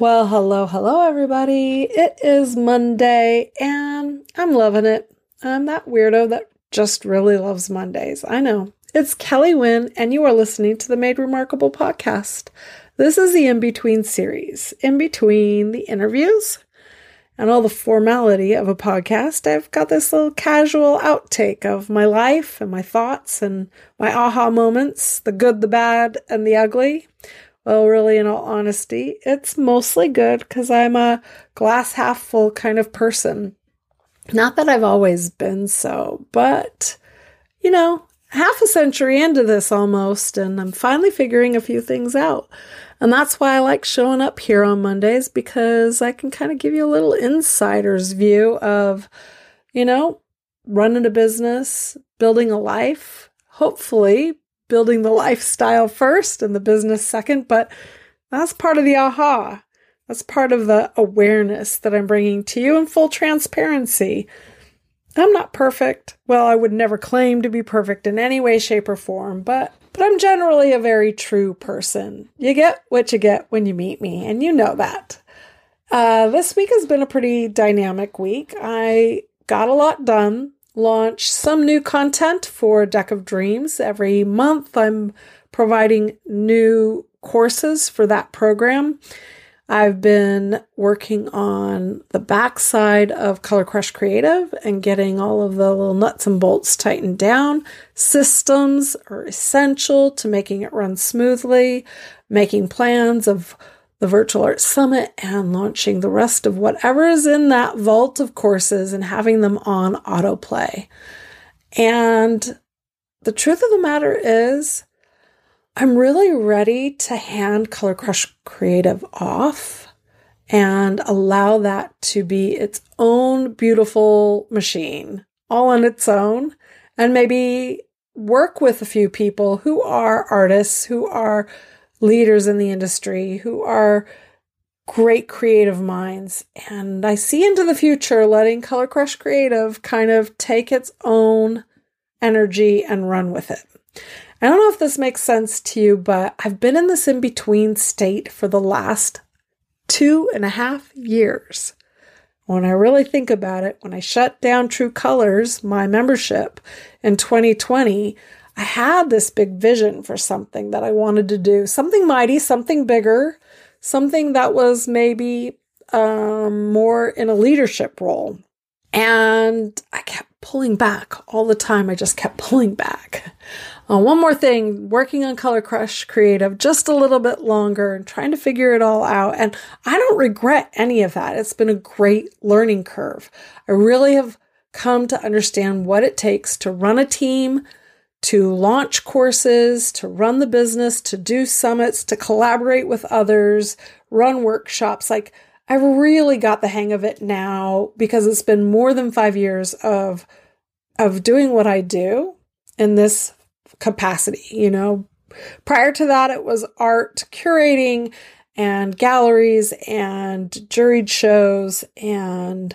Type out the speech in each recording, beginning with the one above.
Well, hello, hello, everybody. It is Monday and I'm loving it. I'm that weirdo that just really loves Mondays. I know. It's Kellee Wynne, and you are listening to the Made Remarkable podcast. This is the in between series. In between the interviews and all the formality of a podcast, I've got this little casual outtake of my life and my thoughts and my aha moments the good, the bad, and the ugly. Well, really, in all honesty, it's mostly good because I'm a glass half full kind of person. Not that I've always been so, but, you know, half a century into this almost, and I'm finally figuring a few things out. And that's why I like showing up here on Mondays because I can kind of give you a little insider's view of, you know, running a business, building a life, hopefully building the lifestyle first and the business second, but that's part of the aha. That's part of the awareness that I'm bringing to you in full transparency. I'm not perfect. Well, I would never claim to be perfect in any way, shape, or form, but but I'm generally a very true person. You get what you get when you meet me, and you know that. Uh, this week has been a pretty dynamic week. I got a lot done launch some new content for Deck of Dreams. Every month, I'm providing new courses for that program. I've been working on the backside of Color Crush Creative and getting all of the little nuts and bolts tightened down. Systems are essential to making it run smoothly, making plans of the Virtual Art Summit and launching the rest of whatever is in that vault of courses and having them on autoplay. And the truth of the matter is, I'm really ready to hand Color Crush Creative off and allow that to be its own beautiful machine, all on its own, and maybe work with a few people who are artists, who are leaders in the industry who are great creative minds. And I see into the future letting Color Crush Creative kind of take its own energy and run with it. I don't know if this makes sense to you, but I've been in this in between state for the last two and a half years. When I really think about it, when I shut down True Colors, my membership in 2020, I had this big vision for something that I wanted to do, something mighty, something bigger, something that was maybe um, more in a leadership role. And I kept pulling back all the time. I just kept pulling back. Uh, one more thing working on Color Crush Creative just a little bit longer and trying to figure it all out. And I don't regret any of that. It's been a great learning curve. I really have come to understand what it takes to run a team, to launch courses, to run the business, to do summits, to collaborate with others, run workshops. Like I've really got the hang of it now because it's been more than 5 years of of doing what I do in this capacity, you know. Prior to that it was art curating and galleries and juried shows and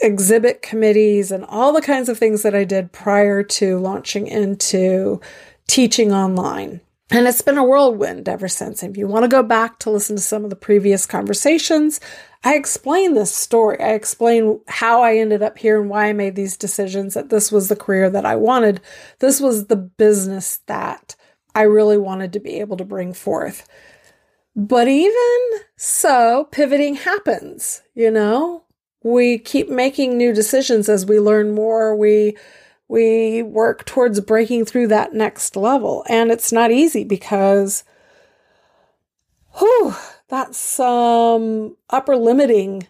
exhibit committees and all the kinds of things that I did prior to launching into teaching online. And it's been a whirlwind ever since. If you want to go back to listen to some of the previous conversations, I explain this story. I explain how I ended up here and why I made these decisions, that this was the career that I wanted. This was the business that I really wanted to be able to bring forth. But even so, pivoting happens, you know? We keep making new decisions as we learn more. We we work towards breaking through that next level. And it's not easy because whew, that's some um, upper limiting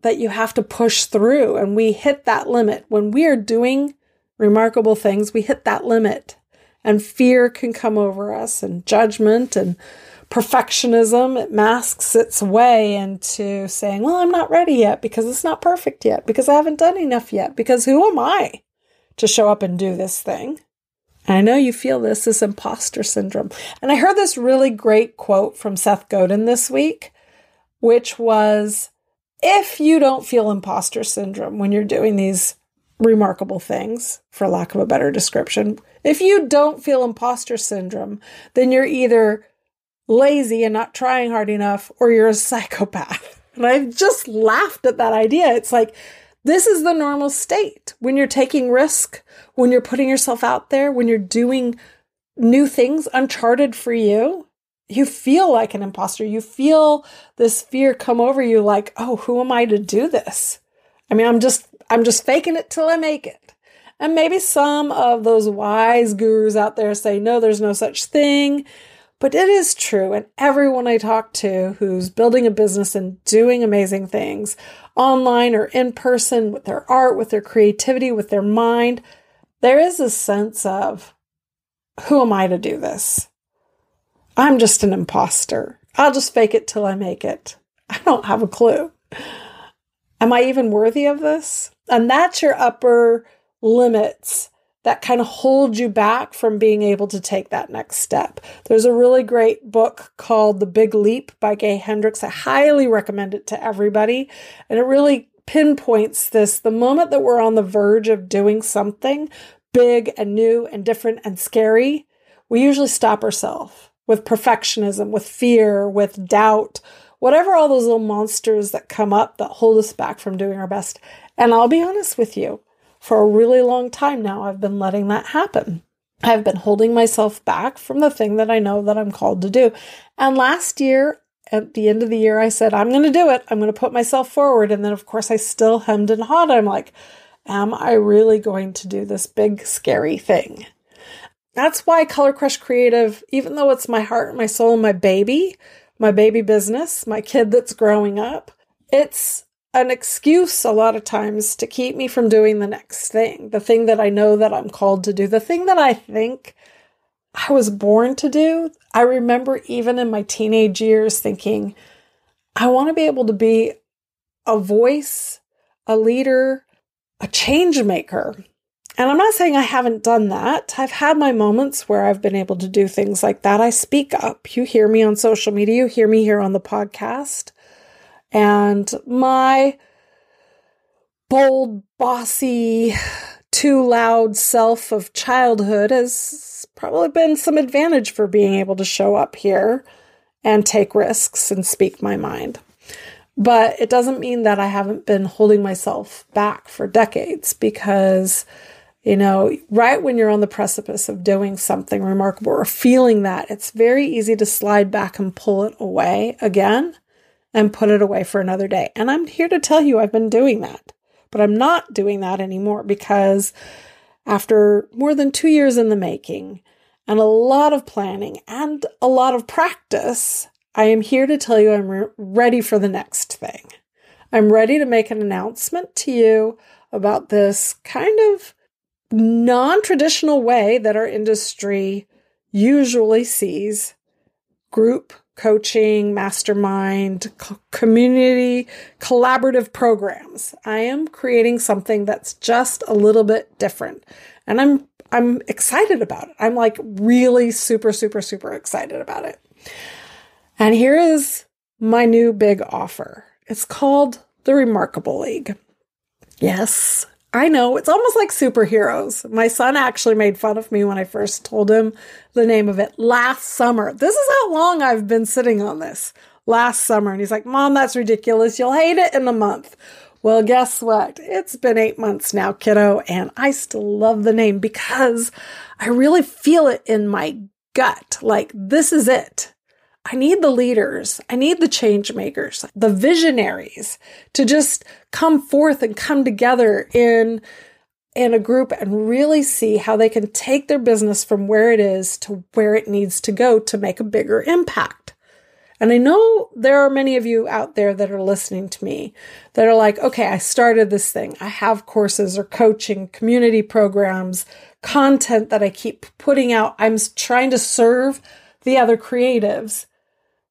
that you have to push through. And we hit that limit. When we are doing remarkable things, we hit that limit. And fear can come over us and judgment and perfectionism, it masks its way into saying, well, I'm not ready yet because it's not perfect yet, because I haven't done enough yet, because who am I to show up and do this thing? And I know you feel this, this imposter syndrome. And I heard this really great quote from Seth Godin this week, which was if you don't feel imposter syndrome when you're doing these remarkable things, for lack of a better description, if you don't feel imposter syndrome, then you're either lazy and not trying hard enough, or you're a psychopath. And I've just laughed at that idea. It's like, this is the normal state when you're taking risk, when you're putting yourself out there, when you're doing new things uncharted for you. You feel like an imposter. You feel this fear come over you like, oh, who am I to do this? I mean, I'm just I'm just faking it till I make it. And maybe some of those wise gurus out there say, no, there's no such thing. But it is true. And everyone I talk to who's building a business and doing amazing things online or in person with their art, with their creativity, with their mind, there is a sense of, who am I to do this? I'm just an imposter. I'll just fake it till I make it. I don't have a clue. Am I even worthy of this? And that's your upper limits that kind of hold you back from being able to take that next step. There's a really great book called The Big Leap by Gay Hendricks. I highly recommend it to everybody. And it really pinpoints this the moment that we're on the verge of doing something big and new and different and scary, we usually stop ourselves with perfectionism, with fear, with doubt, whatever all those little monsters that come up that hold us back from doing our best. And I'll be honest with you, for a really long time now, I've been letting that happen. I've been holding myself back from the thing that I know that I'm called to do. And last year, at the end of the year, I said, I'm going to do it. I'm going to put myself forward. And then, of course, I still hemmed and hawed. I'm like, am I really going to do this big, scary thing? That's why Color Crush Creative, even though it's my heart, my soul, my baby, my baby business, my kid that's growing up, it's an excuse a lot of times to keep me from doing the next thing, the thing that I know that I'm called to do, the thing that I think I was born to do. I remember even in my teenage years thinking, I want to be able to be a voice, a leader, a change maker. And I'm not saying I haven't done that. I've had my moments where I've been able to do things like that. I speak up. You hear me on social media, you hear me here on the podcast. And my bold, bossy, too loud self of childhood has probably been some advantage for being able to show up here and take risks and speak my mind. But it doesn't mean that I haven't been holding myself back for decades because, you know, right when you're on the precipice of doing something remarkable or feeling that, it's very easy to slide back and pull it away again and put it away for another day. And I'm here to tell you I've been doing that, but I'm not doing that anymore because after more than two years in the making and a lot of planning and a lot of practice, I am here to tell you I'm re- ready for the next thing. I'm ready to make an announcement to you about this kind of non traditional way that our industry usually sees group coaching, mastermind, community, collaborative programs. I am creating something that's just a little bit different. And I'm I'm excited about it. I'm like really super super super excited about it. And here is my new big offer. It's called the Remarkable League. Yes, I know, it's almost like superheroes. My son actually made fun of me when I first told him the name of it last summer. This is how long I've been sitting on this last summer. And he's like, Mom, that's ridiculous. You'll hate it in a month. Well, guess what? It's been eight months now, kiddo, and I still love the name because I really feel it in my gut. Like, this is it. I need the leaders, I need the change makers, the visionaries to just come forth and come together in in a group and really see how they can take their business from where it is to where it needs to go to make a bigger impact. And I know there are many of you out there that are listening to me that are like, okay, I started this thing. I have courses or coaching, community programs, content that I keep putting out. I'm trying to serve the other creatives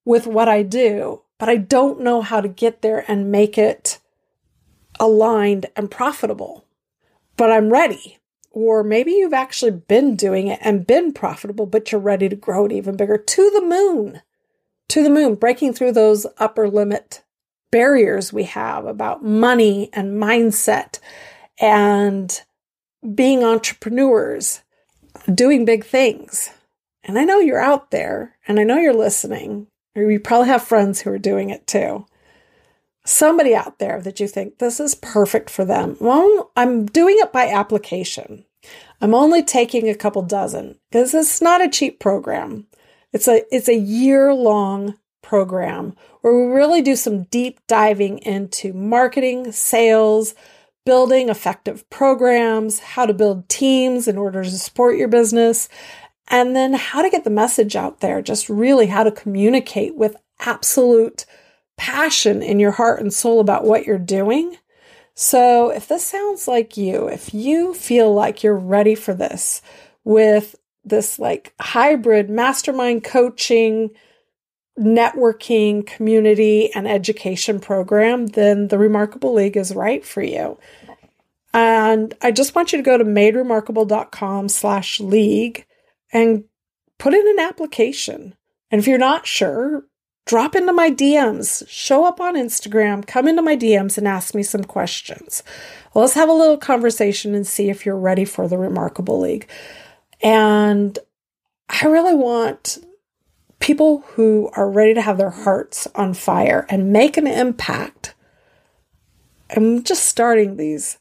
with what I do, but I don't know how to get there and make it aligned and profitable. But I'm ready. Or maybe you've actually been doing it and been profitable, but you're ready to grow it even bigger to the moon. To the moon, breaking through those upper limit barriers we have about money and mindset and being entrepreneurs, doing big things. and I know you're out there and I know you're listening, or you probably have friends who are doing it too. Somebody out there that you think this is perfect for them. Well, I'm doing it by application. I'm only taking a couple dozen because it's not a cheap program. It's a it's a year long program where we really do some deep diving into marketing, sales, building effective programs, how to build teams in order to support your business, and then how to get the message out there, just really how to communicate with absolute passion in your heart and soul about what you're doing. So, if this sounds like you, if you feel like you're ready for this with this like hybrid mastermind coaching, networking, community, and education program, then the Remarkable League is right for you. And I just want you to go to maderemarkable.com slash league and put in an application. And if you're not sure, drop into my DMs, show up on Instagram, come into my DMs and ask me some questions. let's have a little conversation and see if you're ready for the Remarkable League. And I really want people who are ready to have their hearts on fire and make an impact. I'm just starting these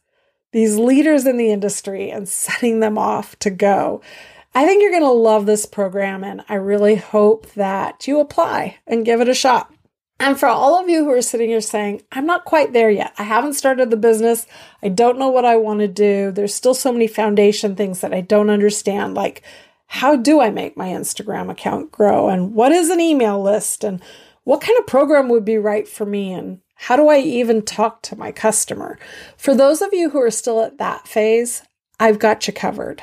these leaders in the industry and setting them off to go. I think you're going to love this program and I really hope that you apply and give it a shot. And for all of you who are sitting here saying, I'm not quite there yet. I haven't started the business. I don't know what I want to do. There's still so many foundation things that I don't understand, like how do I make my Instagram account grow? And what is an email list? And what kind of program would be right for me? And how do I even talk to my customer? For those of you who are still at that phase, I've got you covered.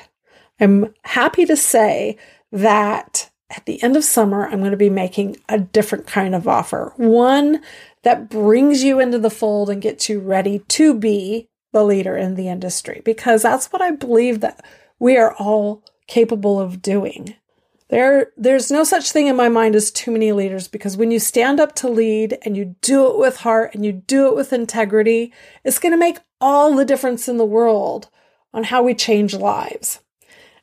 I'm happy to say that at the end of summer, I'm going to be making a different kind of offer. One that brings you into the fold and gets you ready to be the leader in the industry because that's what I believe that we are all capable of doing. There, there's no such thing in my mind as too many leaders because when you stand up to lead and you do it with heart and you do it with integrity, it's going to make all the difference in the world on how we change lives.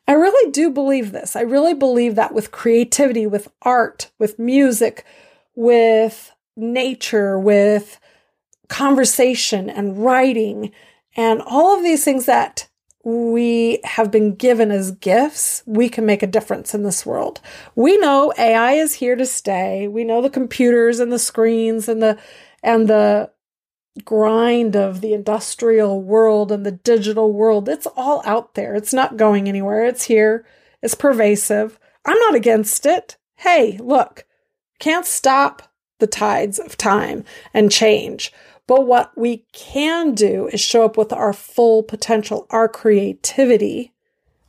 I really do believe this. I really believe that with creativity, with art, with music, with nature, with conversation and writing, and all of these things that we have been given as gifts, we can make a difference in this world. We know AI is here to stay. We know the computers and the screens and the and the grind of the industrial world and the digital world. It's all out there. It's not going anywhere. It's here. It's pervasive. I'm not against it. Hey, look, can't stop the tides of time and change. But what we can do is show up with our full potential, our creativity,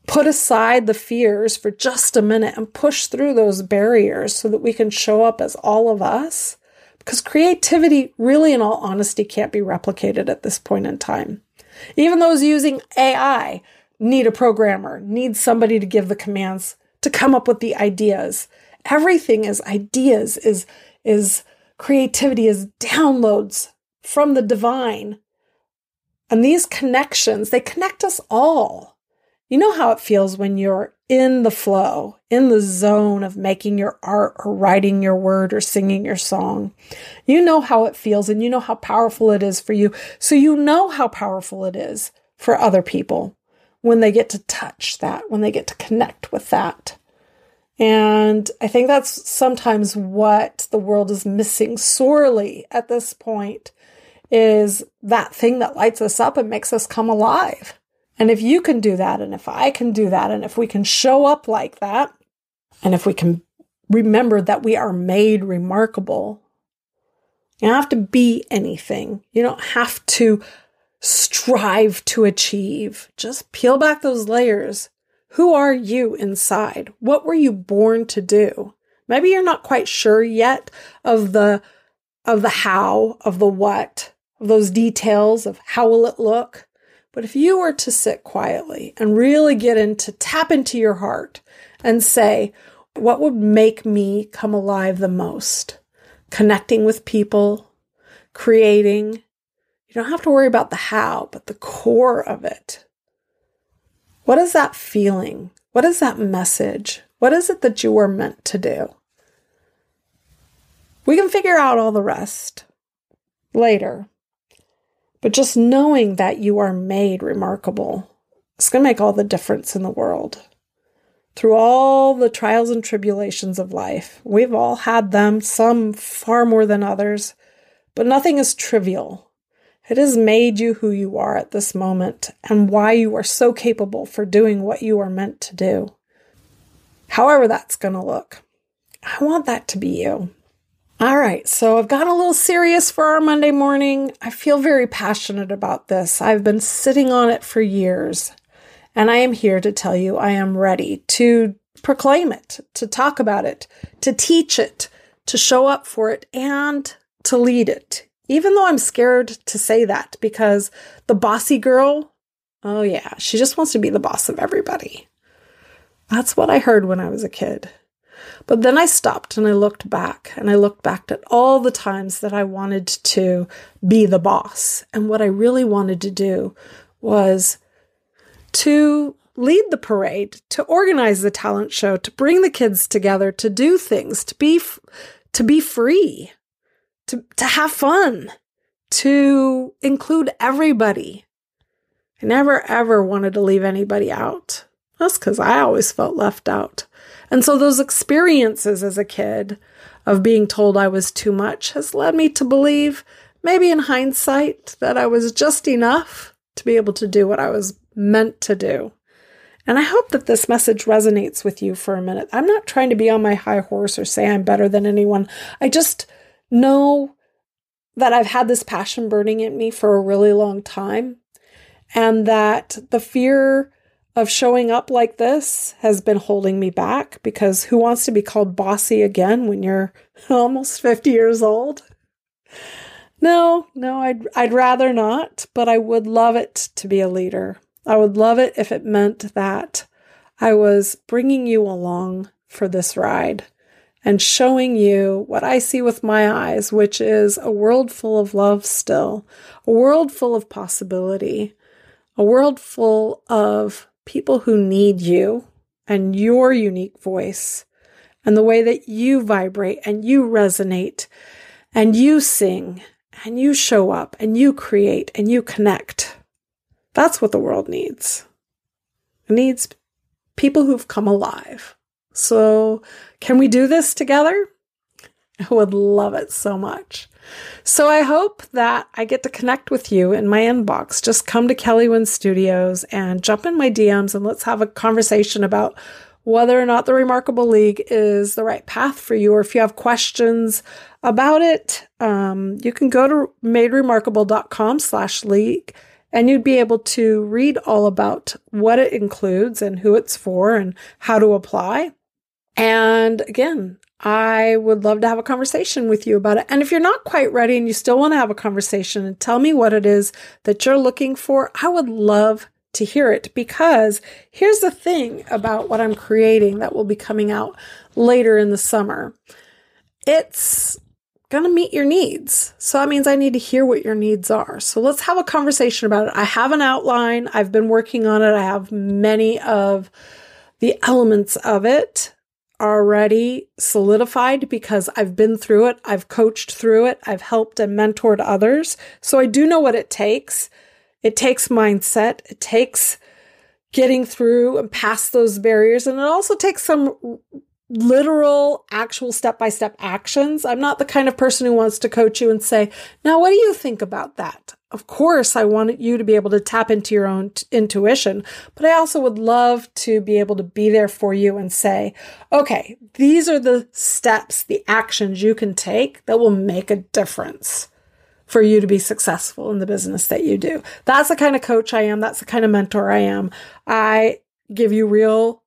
put aside the fears for just a minute and push through those barriers so that we can show up as all of us. Because creativity, really, in all honesty, can't be replicated at this point in time. Even those using AI need a programmer, need somebody to give the commands to come up with the ideas. Everything is ideas, is, is creativity, is downloads from the divine. And these connections, they connect us all. You know how it feels when you're in the flow, in the zone of making your art or writing your word or singing your song. You know how it feels and you know how powerful it is for you. So you know how powerful it is for other people when they get to touch that, when they get to connect with that. And I think that's sometimes what the world is missing sorely at this point is that thing that lights us up and makes us come alive. And if you can do that, and if I can do that, and if we can show up like that, and if we can remember that we are made remarkable, you don't have to be anything. You don't have to strive to achieve. Just peel back those layers. Who are you inside? What were you born to do? Maybe you're not quite sure yet of the of the how, of the what, of those details of how will it look. But if you were to sit quietly and really get into tap into your heart and say, what would make me come alive the most? Connecting with people, creating. You don't have to worry about the how, but the core of it. What is that feeling? What is that message? What is it that you were meant to do? We can figure out all the rest later. But just knowing that you are made remarkable, it's going to make all the difference in the world. Through all the trials and tribulations of life, we've all had them, some far more than others, but nothing is trivial. It has made you who you are at this moment and why you are so capable for doing what you are meant to do. However, that's going to look. I want that to be you. All right, so I've got a little serious for our Monday morning. I feel very passionate about this. I've been sitting on it for years, and I am here to tell you I am ready to proclaim it, to talk about it, to teach it, to show up for it, and to lead it. Even though I'm scared to say that because the bossy girl, oh yeah, she just wants to be the boss of everybody. That's what I heard when I was a kid. But then I stopped and I looked back and I looked back at all the times that I wanted to be the boss. And what I really wanted to do was to lead the parade, to organize the talent show, to bring the kids together, to do things, to be to be free, to to have fun, to include everybody. I never ever wanted to leave anybody out. That's because I always felt left out. And so those experiences as a kid of being told I was too much has led me to believe, maybe in hindsight, that I was just enough to be able to do what I was meant to do. And I hope that this message resonates with you for a minute. I'm not trying to be on my high horse or say I'm better than anyone. I just know that I've had this passion burning in me for a really long time and that the fear of showing up like this has been holding me back because who wants to be called bossy again when you're almost 50 years old? No, no, I'd I'd rather not, but I would love it to be a leader. I would love it if it meant that I was bringing you along for this ride and showing you what I see with my eyes, which is a world full of love still, a world full of possibility, a world full of people who need you and your unique voice and the way that you vibrate and you resonate and you sing and you show up and you create and you connect. That's what the world needs. It needs people who've come alive. So, can we do this together? I would love it so much. So I hope that I get to connect with you in my inbox. Just come to Kellee Wynne Studios and jump in my DMs and let's have a conversation about whether or not the Remarkable League is the right path for you, or if you have questions about it, um, you can go to maderemarkable.com slash league and you'd be able to read all about what it includes and who it's for and how to apply. And again, I would love to have a conversation with you about it. And if you're not quite ready and you still want to have a conversation and tell me what it is that you're looking for, I would love to hear it because here's the thing about what I'm creating that will be coming out later in the summer. It's going to meet your needs. So that means I need to hear what your needs are. So let's have a conversation about it. I have an outline. I've been working on it. I have many of the elements of it already solidified because I've been through it, I've coached through it, I've helped and mentored others. So I do know what it takes. It takes mindset, it takes getting through and past those barriers, and it also takes some literal, actual step by step actions. I'm not the kind of person who wants to coach you and say, now, what do you think about that? Of course, I want you to be able to tap into your own t- intuition, but I also would love to be able to be there for you and say, okay, these are the steps, the actions you can take that will make a difference for you to be successful in the business that you do. That's the kind of coach I am. That's the kind of mentor I am. I give you real,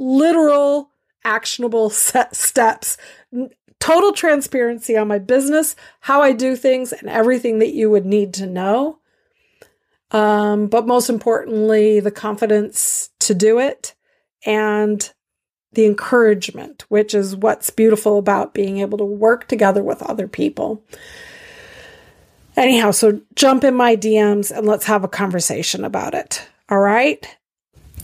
literal actionable set steps, total transparency on my business, how I do things, and everything that you would need to know. Um, but most importantly, the confidence to do it and the encouragement, which is what's beautiful about being able to work together with other people. Anyhow, so jump in my DMs and let's have a conversation about it. All right.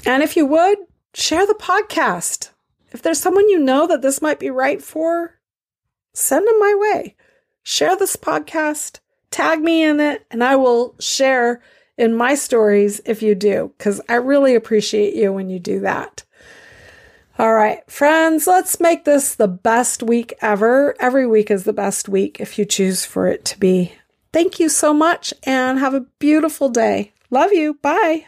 And if you would, share the podcast if there's someone you know that this might be right for, send them my way. Share this podcast, tag me in it, and I will share in my stories if you do, because I really appreciate you when you do that. All right, friends, let's make this the best week ever. Every week is the best week if you choose for it to be. Thank you so much and have a beautiful day. Love you. Bye.